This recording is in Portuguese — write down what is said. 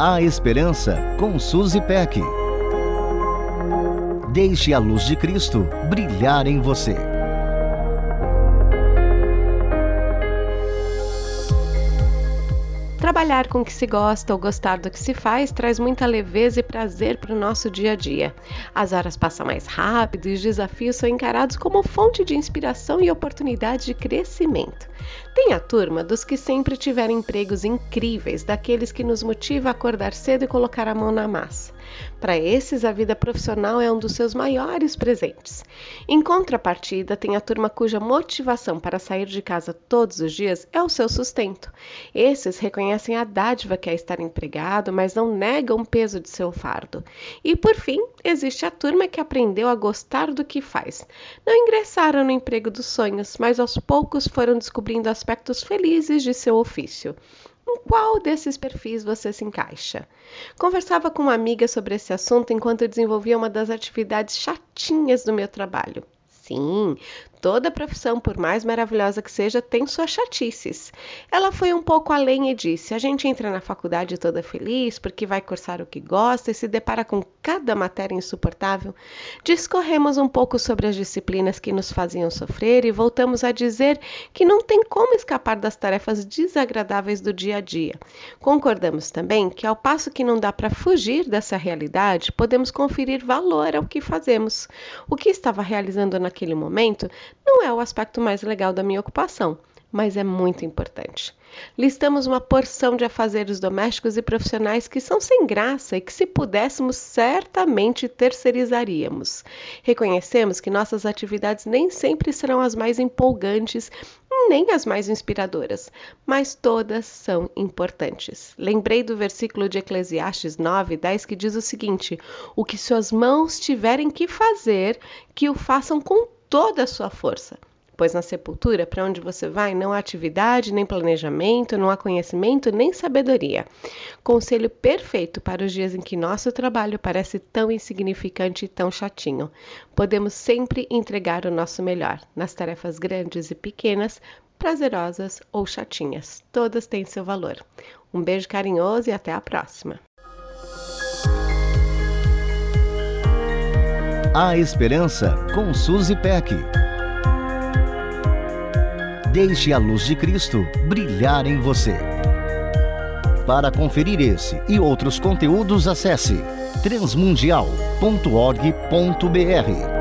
A Esperança com Suzy Peck. Deixe a luz de Cristo brilhar em você. Trabalhar com o que se gosta ou gostar do que se faz traz muita leveza e prazer para o nosso dia a dia. As horas passam mais rápido e os desafios são encarados como fonte de inspiração e oportunidade de crescimento. Tem a turma dos que sempre tiveram empregos incríveis, daqueles que nos motiva a acordar cedo e colocar a mão na massa. Para esses, a vida profissional é um dos seus maiores presentes. Em contrapartida, tem a turma cuja motivação para sair de casa todos os dias é o seu sustento. Esses reconhecem a dádiva que é estar empregado, mas não negam o peso de seu fardo. E por fim, existe a turma que aprendeu a gostar do que faz. Não ingressaram no emprego dos sonhos, mas aos poucos foram descobrindo aspectos felizes de seu ofício. Em qual desses perfis você se encaixa? Conversava com uma amiga sobre esse assunto enquanto desenvolvia uma das atividades chatinhas do meu trabalho. Sim, Toda profissão, por mais maravilhosa que seja, tem suas chatices. Ela foi um pouco além e disse: a gente entra na faculdade toda feliz porque vai cursar o que gosta e se depara com cada matéria insuportável. Discorremos um pouco sobre as disciplinas que nos faziam sofrer e voltamos a dizer que não tem como escapar das tarefas desagradáveis do dia a dia. Concordamos também que, ao passo que não dá para fugir dessa realidade, podemos conferir valor ao que fazemos. O que estava realizando naquele momento não é o aspecto mais legal da minha ocupação, mas é muito importante. Listamos uma porção de afazeres domésticos e profissionais que são sem graça e que, se pudéssemos, certamente terceirizaríamos. Reconhecemos que nossas atividades nem sempre serão as mais empolgantes nem as mais inspiradoras, mas todas são importantes. Lembrei do versículo de Eclesiastes 9, 10 que diz o seguinte: O que suas mãos tiverem que fazer, que o façam com toda a sua força. Pois na sepultura, para onde você vai, não há atividade, nem planejamento, não há conhecimento, nem sabedoria. Conselho perfeito para os dias em que nosso trabalho parece tão insignificante e tão chatinho. Podemos sempre entregar o nosso melhor, nas tarefas grandes e pequenas, prazerosas ou chatinhas. Todas têm seu valor. Um beijo carinhoso e até a próxima. A Esperança com Suzy Peck. Deixe a luz de Cristo brilhar em você. Para conferir esse e outros conteúdos, acesse transmundial.org.br.